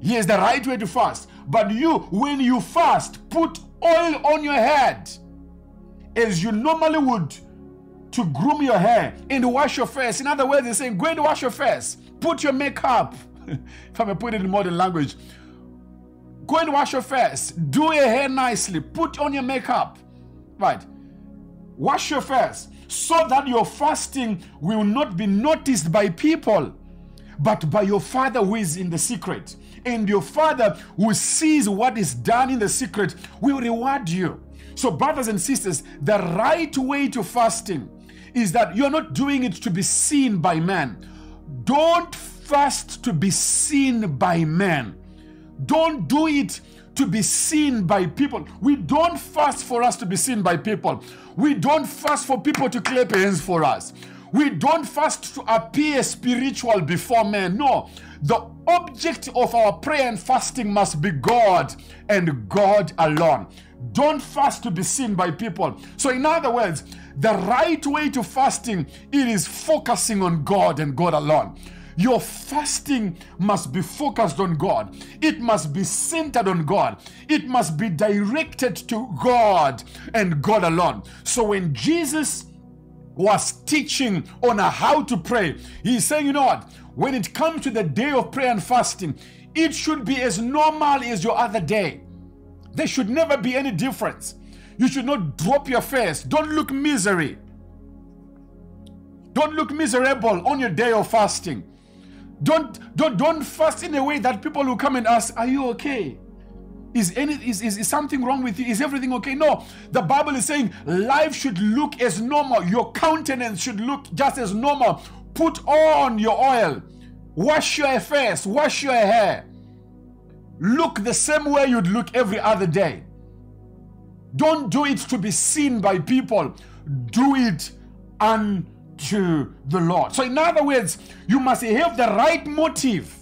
here's the right way to fast. But you, when you fast, put oil on your head as you normally would to groom your hair and to wash your face. In other words, they're saying, go and wash your face, put your makeup. if I may put it in modern language, go and wash your face, do your hair nicely, put on your makeup. Right. Wash your face so that your fasting will not be noticed by people, but by your Father who is in the secret. And your Father who sees what is done in the secret will reward you. So, brothers and sisters, the right way to fasting is that you're not doing it to be seen by man. Don't fast to be seen by man. Don't do it to be seen by people. We don't fast for us to be seen by people. We don't fast for people to clap hands for us. We don't fast to appear spiritual before men. No. The object of our prayer and fasting must be God and God alone. Don't fast to be seen by people. So, in other words, the right way to fasting it is focusing on God and God alone. Your fasting must be focused on God. It must be centered on God. It must be directed to God and God alone. So when Jesus was teaching on how to pray, he's saying, you know what? When it comes to the day of prayer and fasting, it should be as normal as your other day. There should never be any difference. You should not drop your face. Don't look misery. Don't look miserable on your day of fasting. Don't don't don't fast in a way that people will come and ask, "Are you okay?" Is any is, is, is something wrong with you? Is everything okay? No. The Bible is saying life should look as normal. Your countenance should look just as normal. Put on your oil. Wash your face. Wash your hair. Look the same way you'd look every other day. Don't do it to be seen by people. Do it unto the Lord. So, in other words, you must have the right motive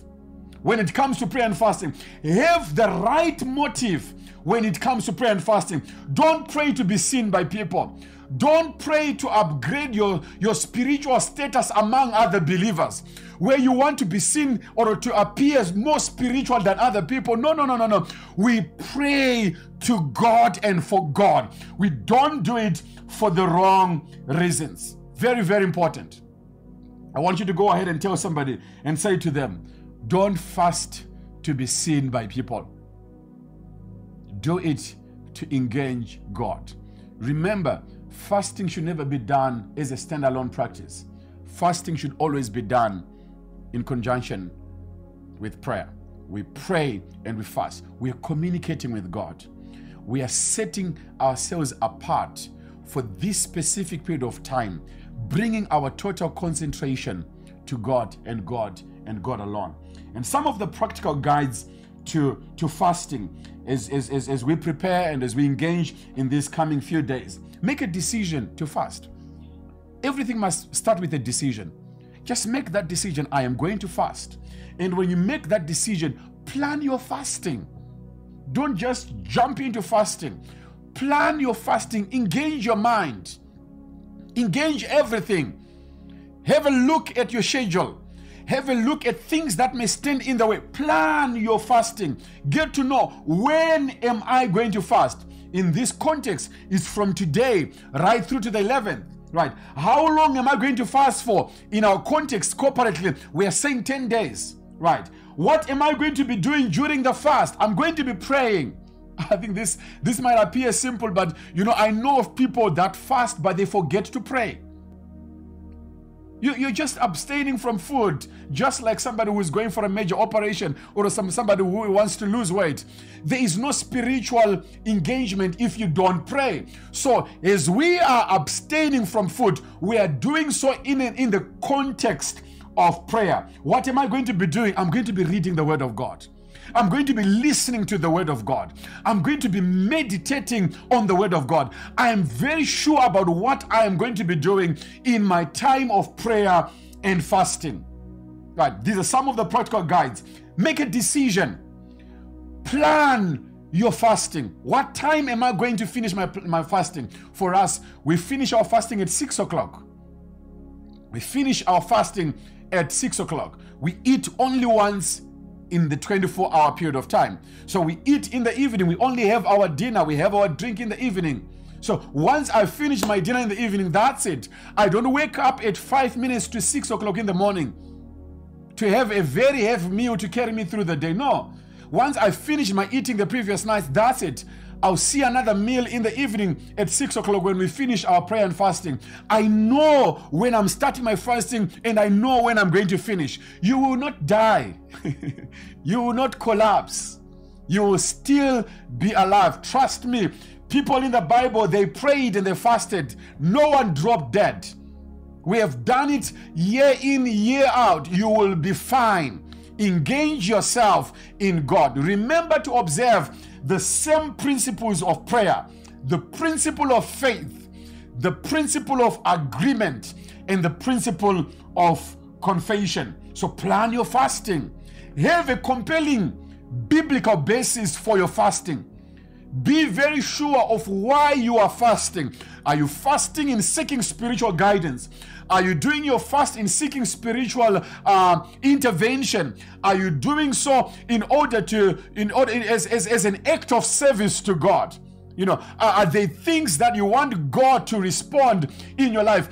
when it comes to prayer and fasting. Have the right motive when it comes to prayer and fasting. Don't pray to be seen by people. Don't pray to upgrade your, your spiritual status among other believers where you want to be seen or to appear more spiritual than other people. No, no, no, no, no. We pray to God and for God. We don't do it for the wrong reasons. Very, very important. I want you to go ahead and tell somebody and say to them, don't fast to be seen by people. Do it to engage God. Remember, fasting should never be done as a standalone practice. Fasting should always be done in conjunction with prayer. We pray and we fast. We are communicating with God. We are setting ourselves apart for this specific period of time, bringing our total concentration to God and God and God alone. And some of the practical guides to, to fasting as, as, as, as we prepare and as we engage in these coming few days, make a decision to fast. Everything must start with a decision. Just make that decision I am going to fast. And when you make that decision, plan your fasting. Don't just jump into fasting. Plan your fasting, engage your mind, engage everything. Have a look at your schedule. Have a look at things that may stand in the way. Plan your fasting. Get to know when am I going to fast? In this context, is from today right through to the 11th. Right. How long am I going to fast for? In our context, corporately, we are saying 10 days. Right. What am I going to be doing during the fast? I'm going to be praying. I think this this might appear simple, but you know, I know of people that fast but they forget to pray. You, you're just abstaining from food, just like somebody who is going for a major operation or some, somebody who wants to lose weight. There is no spiritual engagement if you don't pray. So, as we are abstaining from food, we are doing so in, in the context of prayer. What am I going to be doing? I'm going to be reading the Word of God. I'm going to be listening to the Word of God. I'm going to be meditating on the Word of God. I am very sure about what I am going to be doing in my time of prayer and fasting. Right, these are some of the practical guides. Make a decision. Plan your fasting. What time am I going to finish my, my fasting? For us, we finish our fasting at six o'clock. We finish our fasting at six o'clock. We eat only once in the 24 hour period of time. So we eat in the evening, we only have our dinner, we have our drink in the evening. So once I finish my dinner in the evening, that's it. I don't wake up at five minutes to six o'clock in the morning to have a very heavy meal to carry me through the day. No. Once I finish my eating the previous night, that's it. I'll see another meal in the evening at six o'clock when we finish our prayer and fasting. I know when I'm starting my fasting and I know when I'm going to finish. You will not die, you will not collapse, you will still be alive. Trust me. People in the Bible, they prayed and they fasted. No one dropped dead. We have done it year in, year out. You will be fine. Engage yourself in God. Remember to observe the same principles of prayer, the principle of faith, the principle of agreement, and the principle of confession. So plan your fasting. Have a compelling biblical basis for your fasting. Be very sure of why you are fasting. Are you fasting in seeking spiritual guidance? Are you doing your fast in seeking spiritual uh, intervention? Are you doing so in order to, in order as, as, as an act of service to God? You know, are, are they things that you want God to respond in your life?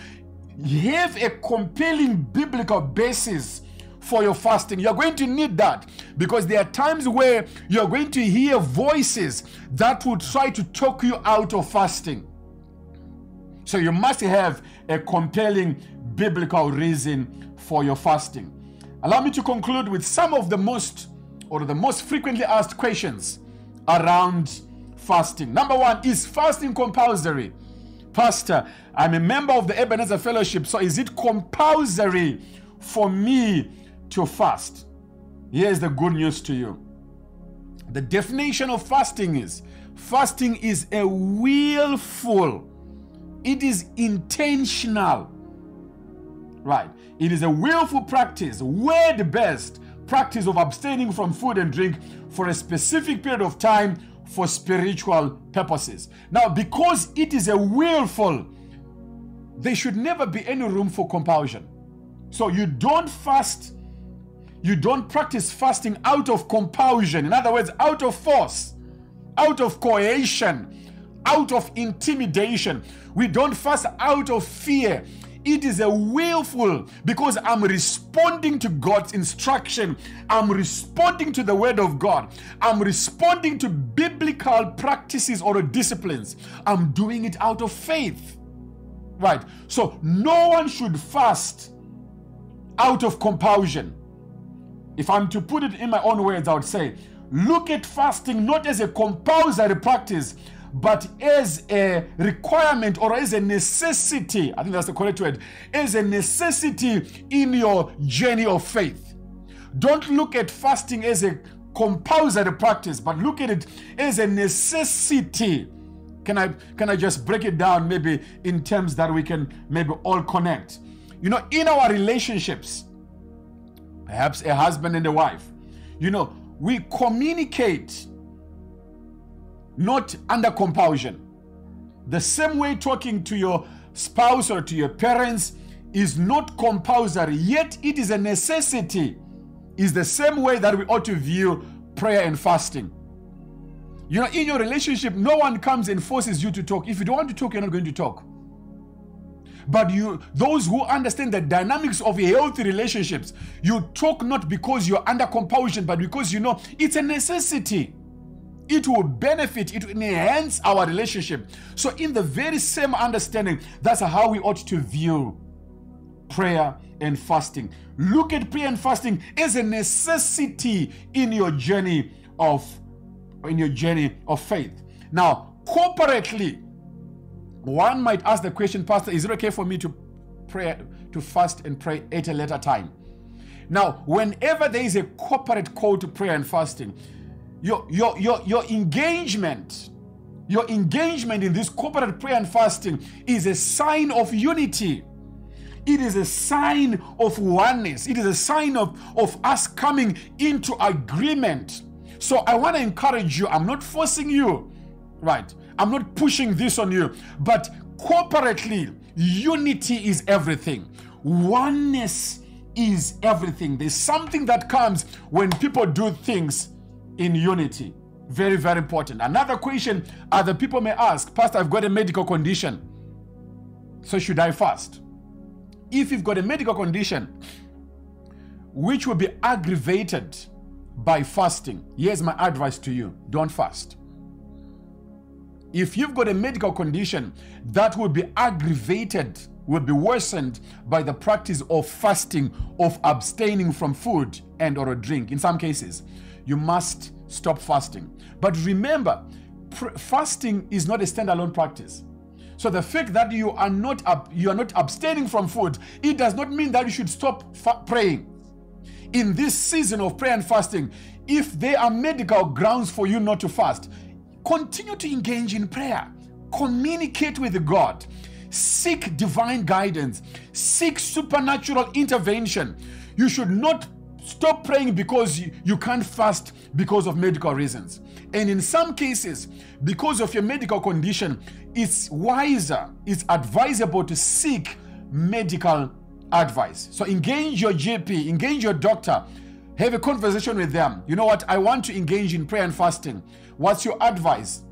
Have a compelling biblical basis for your fasting. You're going to need that because there are times where you're going to hear voices that will try to talk you out of fasting. So you must have a compelling biblical reason for your fasting. Allow me to conclude with some of the most or the most frequently asked questions around fasting. Number one, is fasting compulsory? Pastor, I'm a member of the Ebenezer Fellowship, so is it compulsory for me to fast? Here's the good news to you. The definition of fasting is fasting is a willful, it is intentional. Right. It is a willful practice, word based practice of abstaining from food and drink for a specific period of time for spiritual purposes. Now, because it is a willful, there should never be any room for compulsion. So you don't fast, you don't practice fasting out of compulsion. In other words, out of force, out of coercion, out of intimidation. We don't fast out of fear. It is a willful because I'm responding to God's instruction. I'm responding to the word of God. I'm responding to biblical practices or disciplines. I'm doing it out of faith. Right. So no one should fast out of compulsion. If I'm to put it in my own words, I would say, look at fasting not as a compulsory practice, but as a requirement or as a necessity, I think that's the correct word, as a necessity in your journey of faith. Don't look at fasting as a compulsory practice, but look at it as a necessity. Can I can I just break it down maybe in terms that we can maybe all connect? You know, in our relationships, perhaps a husband and a wife, you know, we communicate not under compulsion. The same way talking to your spouse or to your parents is not compulsory, yet it is a necessity, is the same way that we ought to view prayer and fasting. You know, in your relationship, no one comes and forces you to talk. If you don't want to talk, you're not going to talk. But you, those who understand the dynamics of healthy relationships, you talk not because you're under compulsion, but because you know it's a necessity it will benefit, it will enhance our relationship. So, in the very same understanding, that's how we ought to view prayer and fasting. Look at prayer and fasting as a necessity in your journey of in your journey of faith. Now, corporately, one might ask the question, Pastor, is it okay for me to pray, to fast and pray at a later time? Now, whenever there is a corporate call to prayer and fasting, your, your, your, your engagement, your engagement in this corporate prayer and fasting is a sign of unity. It is a sign of oneness. It is a sign of, of us coming into agreement. So I want to encourage you. I'm not forcing you, right? I'm not pushing this on you, but corporately, unity is everything. Oneness is everything. There's something that comes when people do things in unity. Very, very important. Another question other people may ask Pastor, I've got a medical condition. So should I fast? If you've got a medical condition which will be aggravated by fasting, here's my advice to you don't fast. If you've got a medical condition that will be aggravated, will be worsened by the practice of fasting, of abstaining from food and or a drink in some cases, you must stop fasting. But remember, pr- fasting is not a standalone practice. So the fact that you are not ab- you are not abstaining from food, it does not mean that you should stop fa- praying. In this season of prayer and fasting, if there are medical grounds for you not to fast, continue to engage in prayer, communicate with God, seek divine guidance, seek supernatural intervention. You should not stop praying because you, can't fast because of medical reasons. And in some cases, because of your medical condition, it's wiser, it's advisable to seek medical advice. So engage your GP, engage your doctor, have a conversation with them. You know what? I want to engage in prayer and fasting. What's your advice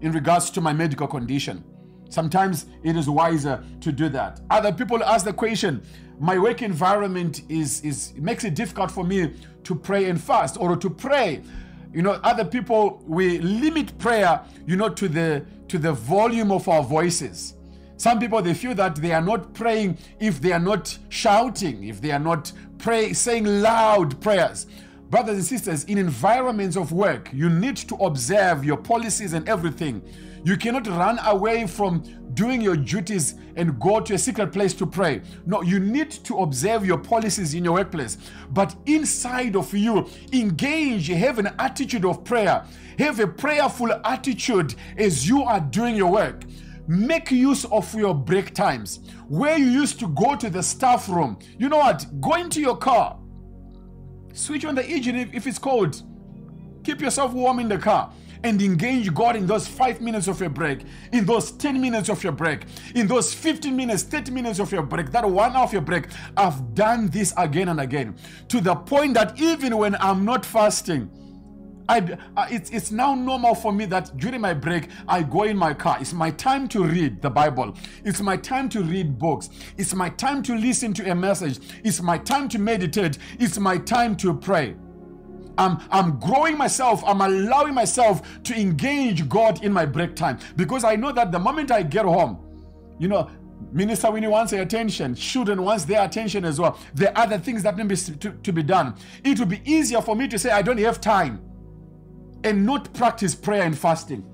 in regards to my medical condition? Sometimes it is wiser to do that. Other people ask the question, my work environment is is makes it difficult for me to pray and fast or to pray. You know, other people we limit prayer, you know, to the to the volume of our voices. Some people they feel that they are not praying if they are not shouting, if they are not pray saying loud prayers. Brothers and sisters, in environments of work, you need to observe your policies and everything. You cannot run away from doing your duties and go to a secret place to pray. No, you need to observe your policies in your workplace. But inside of you, engage, have an attitude of prayer, have a prayerful attitude as you are doing your work. Make use of your break times where you used to go to the staff room. You know what? Go into your car, switch on the engine if, if it's cold, keep yourself warm in the car and engage God in those five minutes of your break, in those 10 minutes of your break, in those 15 minutes, 30 minutes of your break, that one hour of your break. I've done this again and again to the point that even when I'm not fasting, I, uh, it's, it's now normal for me that during my break, I go in my car. It's my time to read the Bible. It's my time to read books. It's my time to listen to a message. It's my time to meditate. It's my time to pray. I'm, I'm growing myself. I'm allowing myself to engage God in my break time because I know that the moment I get home, you know, Minister Winnie wants their attention, children wants their attention as well. There are other things that need to, to be done. It will be easier for me to say, I don't have time and not practice prayer and fasting.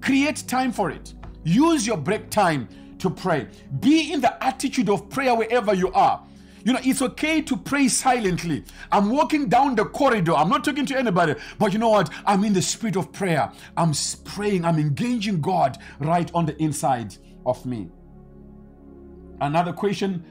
Create time for it. Use your break time to pray. Be in the attitude of prayer wherever you are. You know, it's okay to pray silently. I'm walking down the corridor. I'm not talking to anybody, but you know what? I'm in the spirit of prayer. I'm praying. I'm engaging God right on the inside of me. Another question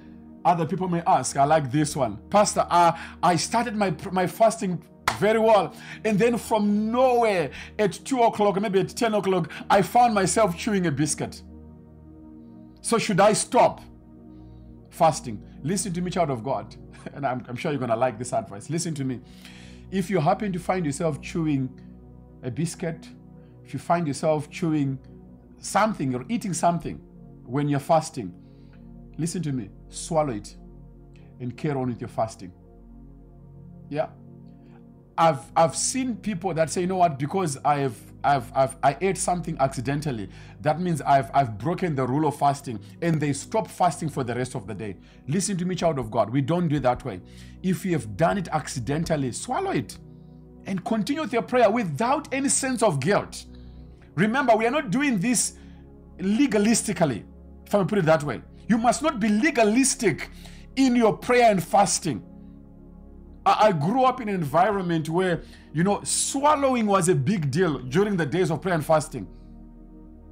other people may ask. I like this one. Pastor, uh, I started my, my fasting very well. And then from nowhere at 2 o'clock, maybe at 10 o'clock, I found myself chewing a biscuit. So should I stop fasting? Listen to me, child of God. And I'm, I'm sure you're going to like this advice. Listen to me. If you happen to find yourself chewing a biscuit, if you find yourself chewing something or eating something when you're fasting, listen to me. Swallow it and carry on with your fasting. Yeah. I've I've seen people that say, you know what, because I've I've, I've I ate something accidentally. That means I've I've broken the rule of fasting, and they stop fasting for the rest of the day. Listen to me, child of God. We don't do it that way. If you have done it accidentally, swallow it, and continue with your prayer without any sense of guilt. Remember, we are not doing this legalistically. If I put it that way, you must not be legalistic in your prayer and fasting. I, grew up in an environment where, you know, swallowing was a big deal during the days of prayer and fasting.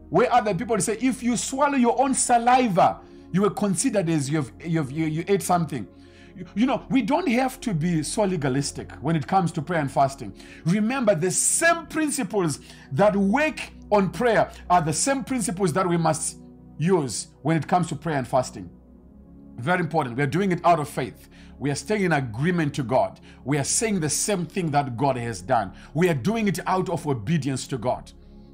Where other people say, if you swallow your own saliva, you were considered as you've, you've, you, you ate something. You, you know, we don't have to be so legalistic when it comes to prayer and fasting. Remember, the same principles that work on prayer are the same principles that we must use when it comes to prayer and fasting. Very important. We're doing it out of faith. We are staying in agreement to God. We are saying the same thing that God has done. We are doing it out of obedience to God.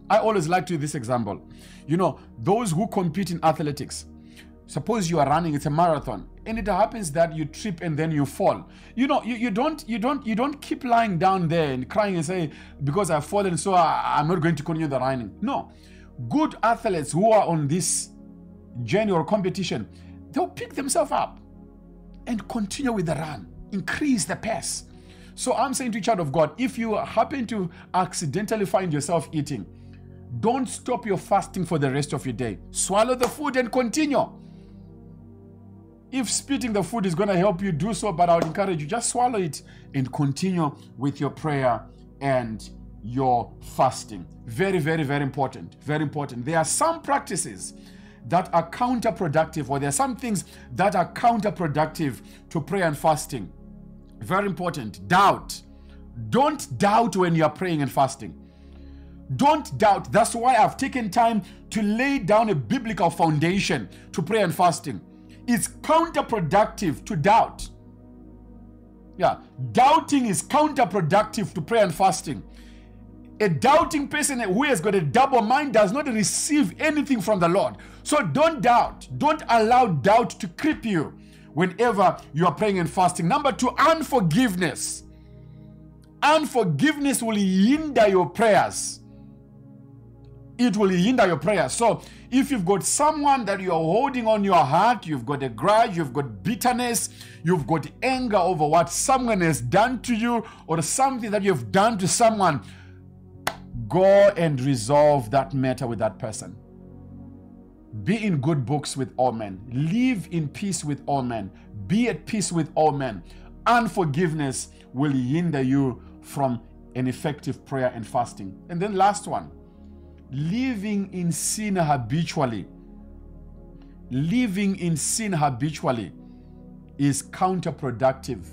I always like to use this example. You know, those who compete in athletics, suppose you are running, it's a marathon, and it happens that you trip and then you fall. You know, you, you don't you don't you don't keep lying down there and crying and say, because I've fallen, so I, I'm not going to continue the running. No. Good athletes who are on this journey or competition, they'll pick themselves up and continue with the run. Increase the pace. So I'm saying to child of God, if you happen to accidentally find yourself eating, don't stop your fasting for the rest of your day. Swallow the food and continue. If spitting the food is going to help you, do so, but I would encourage you just swallow it and continue with your prayer and your fasting. Very, very, very important. Very important. There are some practices that are counterproductive, or there are some things that are counterproductive to prayer and fasting. Very important. Doubt. Don't doubt when you are praying and fasting. Don't doubt. That's why I've taken time to lay down a biblical foundation to prayer and fasting. It's counterproductive to doubt. Yeah, doubting is counterproductive to prayer and fasting. A doubting person who has got a double mind does not receive anything from the Lord. So don't doubt. Don't allow doubt to creep you whenever you are praying and fasting. Number two, unforgiveness. Unforgiveness will hinder your prayers it will hinder your prayer. So, if you've got someone that you're holding on your heart, you've got a grudge, you've got bitterness, you've got anger over what someone has done to you or something that you've done to someone, go and resolve that matter with that person. Be in good books with all men. Live in peace with all men. Be at peace with all men. Unforgiveness will hinder you from an effective prayer and fasting. And then, last one living in sin habitually, living in sin habitually is counterproductive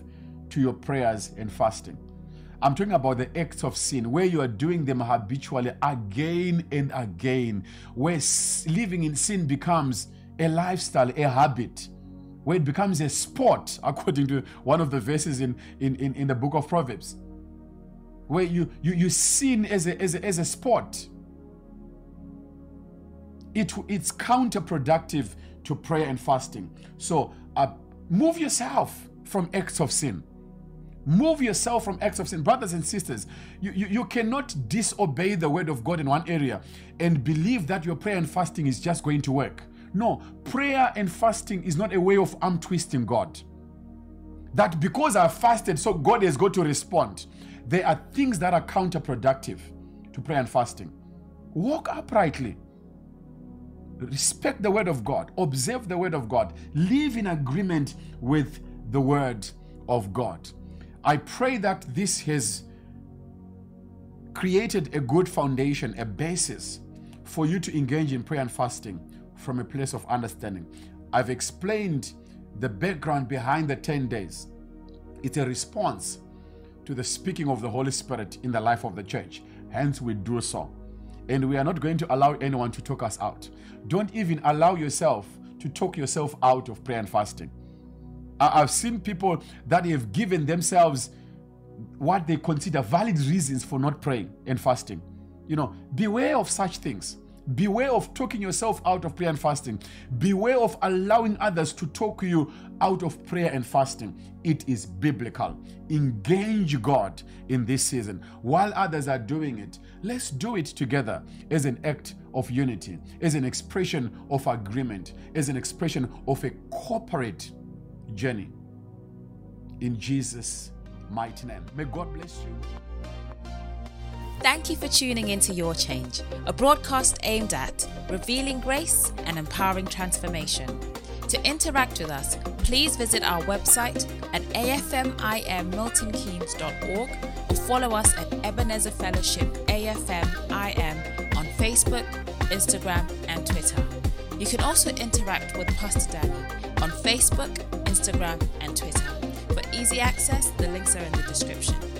to your prayers and fasting. I'm talking about the acts of sin where you are doing them habitually again and again, where living in sin becomes a lifestyle, a habit, where it becomes a sport, according to one of the verses in, in, in, in the book of Proverbs, where you, you, you sin as a, as a, as a sport it, it's counterproductive to prayer and fasting. So uh, move yourself from acts of sin. Move yourself from acts of sin. Brothers and sisters, you, you, you cannot disobey the word of God in one area and believe that your prayer and fasting is just going to work. No, prayer and fasting is not a way of arm twisting God. That because I fasted, so God has got to respond. There are things that are counterproductive to prayer and fasting. Walk uprightly respect the word of God, observe the word of God, live in agreement with the word of God. I pray that this has created a good foundation, a basis for you to engage in prayer and fasting from a place of understanding. I've explained the background behind the 10 days. It's a response to the speaking of the Holy Spirit in the life of the church. Hence, we do so. And we are not going to allow anyone to talk us out. Don't even allow yourself to talk yourself out of prayer and fasting. I've seen people that have given themselves what they consider valid reasons for not praying and fasting. You know, beware of such things. Beware of talking yourself out of prayer and fasting. Beware of allowing others to talk you out of prayer and fasting. It is biblical. Engage God in this season. While others are doing it, let's do it together as an act of unity, as an expression of agreement, as an expression of a corporate journey. In Jesus' mighty name. May God bless you. Thank you for tuning into Your Change, a broadcast aimed at revealing grace and empowering transformation. To interact with us, please visit our website at afmimmiltonkeynes.org or follow us at Ebenezer Fellowship AFMIM on Facebook, Instagram, and Twitter. You can also interact with Pastor Danny on Facebook, Instagram, and Twitter. For easy access, the links are in the description.